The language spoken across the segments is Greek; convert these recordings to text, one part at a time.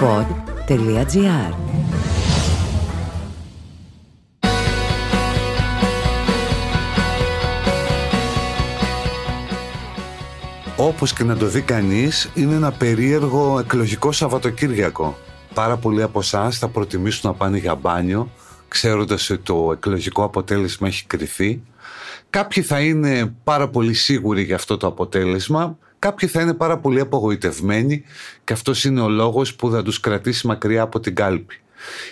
pod.gr Όπως και να το δει κανείς, είναι ένα περίεργο εκλογικό Σαββατοκύριακο. Πάρα πολλοί από εσά θα προτιμήσουν να πάνε για μπάνιο, ξέροντας ότι το εκλογικό αποτέλεσμα έχει κρυθεί. Κάποιοι θα είναι πάρα πολύ σίγουροι για αυτό το αποτέλεσμα, κάποιοι θα είναι πάρα πολύ απογοητευμένοι και αυτός είναι ο λόγος που θα τους κρατήσει μακριά από την κάλπη.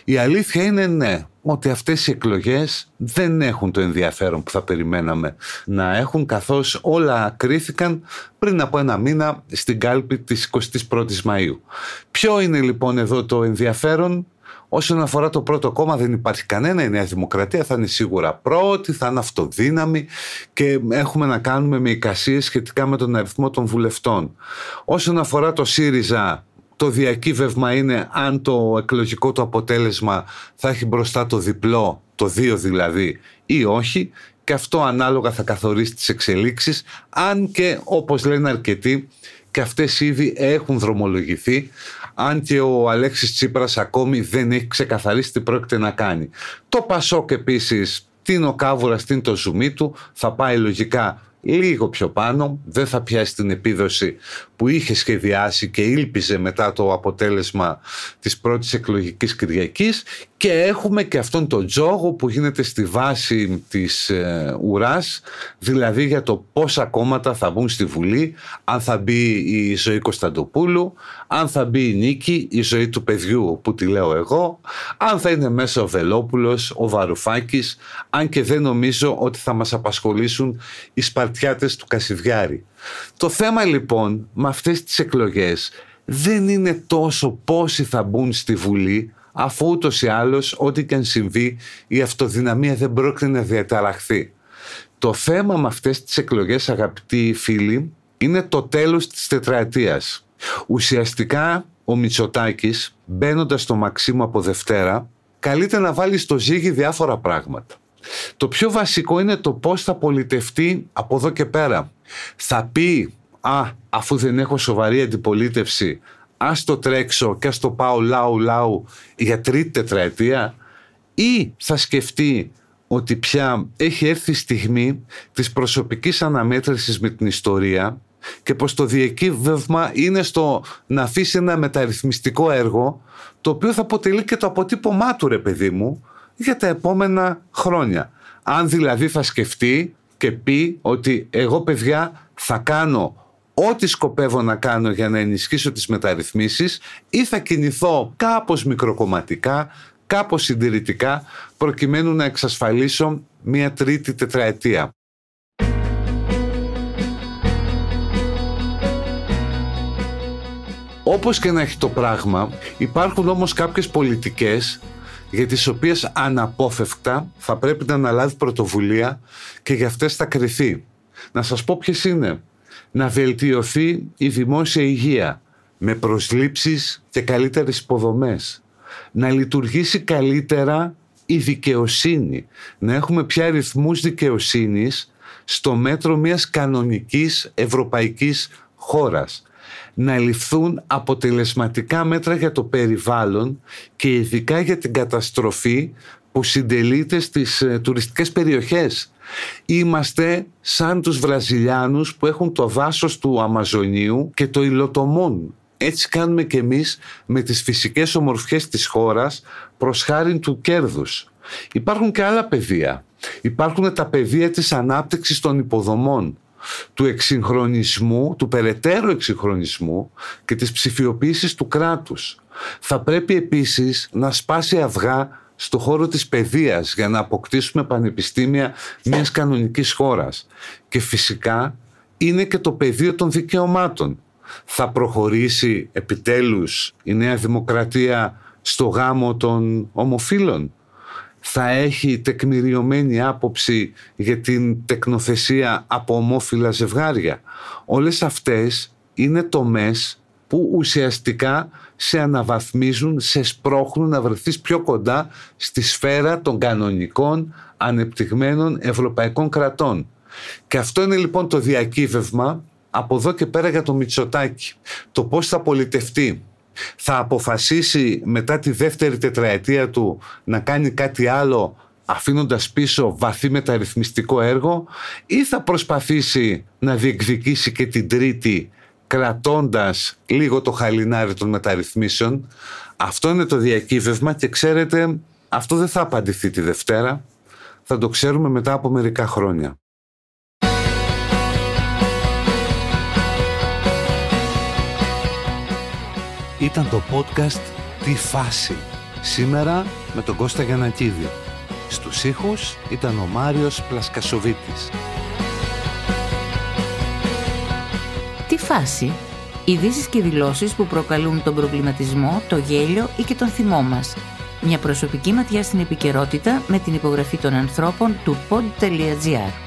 Η αλήθεια είναι ναι, ότι αυτές οι εκλογές δεν έχουν το ενδιαφέρον που θα περιμέναμε να έχουν καθώς όλα κρίθηκαν πριν από ένα μήνα στην κάλπη της 21ης Μαΐου. Ποιο είναι λοιπόν εδώ το ενδιαφέρον; Όσον αφορά το πρώτο κόμμα δεν υπάρχει κανένα, η Νέα Δημοκρατία θα είναι σίγουρα πρώτη, θα είναι αυτοδύναμη και έχουμε να κάνουμε με εικασίες σχετικά με τον αριθμό των βουλευτών. Όσον αφορά το ΣΥΡΙΖΑ το διακύβευμα είναι αν το εκλογικό του αποτέλεσμα θα έχει μπροστά το διπλό, το δύο δηλαδή ή όχι και αυτό ανάλογα θα καθορίσει τις εξελίξεις αν και όπως λένε αρκετοί και αυτές ήδη έχουν δρομολογηθεί αν και ο Αλέξης Τσίπρας ακόμη δεν έχει ξεκαθαρίσει τι πρόκειται να κάνει. Το Πασόκ επίσης την ο Κάβουρας, την το ζουμί του θα πάει λογικά λίγο πιο πάνω, δεν θα πιάσει την επίδοση που είχε σχεδιάσει και ήλπιζε μετά το αποτέλεσμα της πρώτης εκλογικής Κυριακής. Και έχουμε και αυτόν τον τζόγο που γίνεται στη βάση της ε, ουράς, δηλαδή για το πόσα κόμματα θα μπουν στη Βουλή, αν θα μπει η ζωή Κωνσταντοπούλου, αν θα μπει η Νίκη, η ζωή του παιδιού που τη λέω εγώ, αν θα είναι μέσα ο Βελόπουλος, ο Βαρουφάκης, αν και δεν νομίζω ότι θα μας απασχολήσουν οι Σπαρτιάτες του Κασιδιάρη. Το θέμα λοιπόν με αυτές τις εκλογές δεν είναι τόσο πόσοι θα μπουν στη Βουλή, αφού ούτως ή άλλως ό,τι και αν συμβεί η αυτοδυναμία δεν πρόκειται να διαταραχθεί. Το θέμα με αυτές τις εκλογές αγαπητοί φίλοι είναι το τέλος της τετραετίας. Ουσιαστικά ο Μητσοτάκης μπαίνοντας στο Μαξίμου από Δευτέρα καλείται να βάλει στο ζύγι διάφορα πράγματα. Το πιο βασικό είναι το πώς θα πολιτευτεί από εδώ και πέρα. Θα πει, α, αφού δεν έχω σοβαρή αντιπολίτευση, ας το τρέξω και ας το πάω λαού λαού για τρίτη τετραετία ή θα σκεφτεί ότι πια έχει έρθει η στιγμή της προσωπικής αναμέτρησης με την ιστορία και πως το διακύβευμα είναι στο να αφήσει ένα μεταρρυθμιστικό έργο το οποίο θα αποτελεί και το αποτύπωμά του ρε παιδί μου για τα επόμενα χρόνια. Αν δηλαδή θα σκεφτεί και πει ότι εγώ παιδιά θα κάνω ό,τι σκοπεύω να κάνω για να ενισχύσω τις μεταρρυθμίσεις ή θα κινηθώ κάπως μικροκομματικά, κάπως συντηρητικά προκειμένου να εξασφαλίσω μια τρίτη τετραετία. Όπως και να έχει το πράγμα, υπάρχουν όμως κάποιες πολιτικές για τις οποίες αναπόφευκτα θα πρέπει να αναλάβει πρωτοβουλία και για αυτές θα κρυθεί. Να σας πω ποιες είναι. Να βελτιωθεί η δημόσια υγεία με προσλήψεις και καλύτερες υποδομές. Να λειτουργήσει καλύτερα η δικαιοσύνη. Να έχουμε πια ρυθμούς δικαιοσύνης στο μέτρο μιας κανονικής ευρωπαϊκής χώρας να ληφθούν αποτελεσματικά μέτρα για το περιβάλλον και ειδικά για την καταστροφή που συντελείται στις ε, τουριστικές περιοχές. Είμαστε σαν τους Βραζιλιάνους που έχουν το δάσος του Αμαζονίου και το υλοτομούν. Έτσι κάνουμε και εμείς με τις φυσικές ομορφιές της χώρας προς χάρη του κέρδους. Υπάρχουν και άλλα πεδία. Υπάρχουν τα πεδία της ανάπτυξης των υποδομών του εξυγχρονισμού, του περαιτέρω εξυγχρονισμού και της ψηφιοποίησης του κράτους. Θα πρέπει επίσης να σπάσει αυγά στο χώρο της παιδείας για να αποκτήσουμε πανεπιστήμια μιας κανονικής χώρας. Και φυσικά είναι και το πεδίο των δικαιωμάτων. Θα προχωρήσει επιτέλους η Νέα Δημοκρατία στο γάμο των ομοφύλων; Θα έχει τεκμηριωμένη άποψη για την τεκνοθεσία από ομόφυλα ζευγάρια. Όλες αυτές είναι τομές που ουσιαστικά σε αναβαθμίζουν, σε σπρώχνουν να βρεθείς πιο κοντά στη σφαίρα των κανονικών ανεπτυγμένων ευρωπαϊκών κρατών. Και αυτό είναι λοιπόν το διακύβευμα από εδώ και πέρα για το Μητσοτάκι. Το πώς θα πολιτευτεί. Θα αποφασίσει μετά τη δεύτερη τετραετία του να κάνει κάτι άλλο αφήνοντας πίσω βαθύ μεταρρυθμιστικό έργο ή θα προσπαθήσει να διεκδικήσει και την τρίτη κρατώντας λίγο το χαλινάρι των μεταρρυθμίσεων. Αυτό είναι το διακύβευμα και ξέρετε αυτό δεν θα απαντηθεί τη Δευτέρα. Θα το ξέρουμε μετά από μερικά χρόνια. Ήταν το podcast «Τι φάση» σήμερα με τον Κώστα Γιανακίδη. Στους ήχους ήταν ο Μάριος Πλασκασοβίτης. Τι φάση. Ειδήσεις και δηλώσεις που προκαλούν τον προβληματισμό, το γέλιο ή και τον θυμό μας. Μια προσωπική ματιά στην επικαιρότητα με την υπογραφή των ανθρώπων του pod.gr.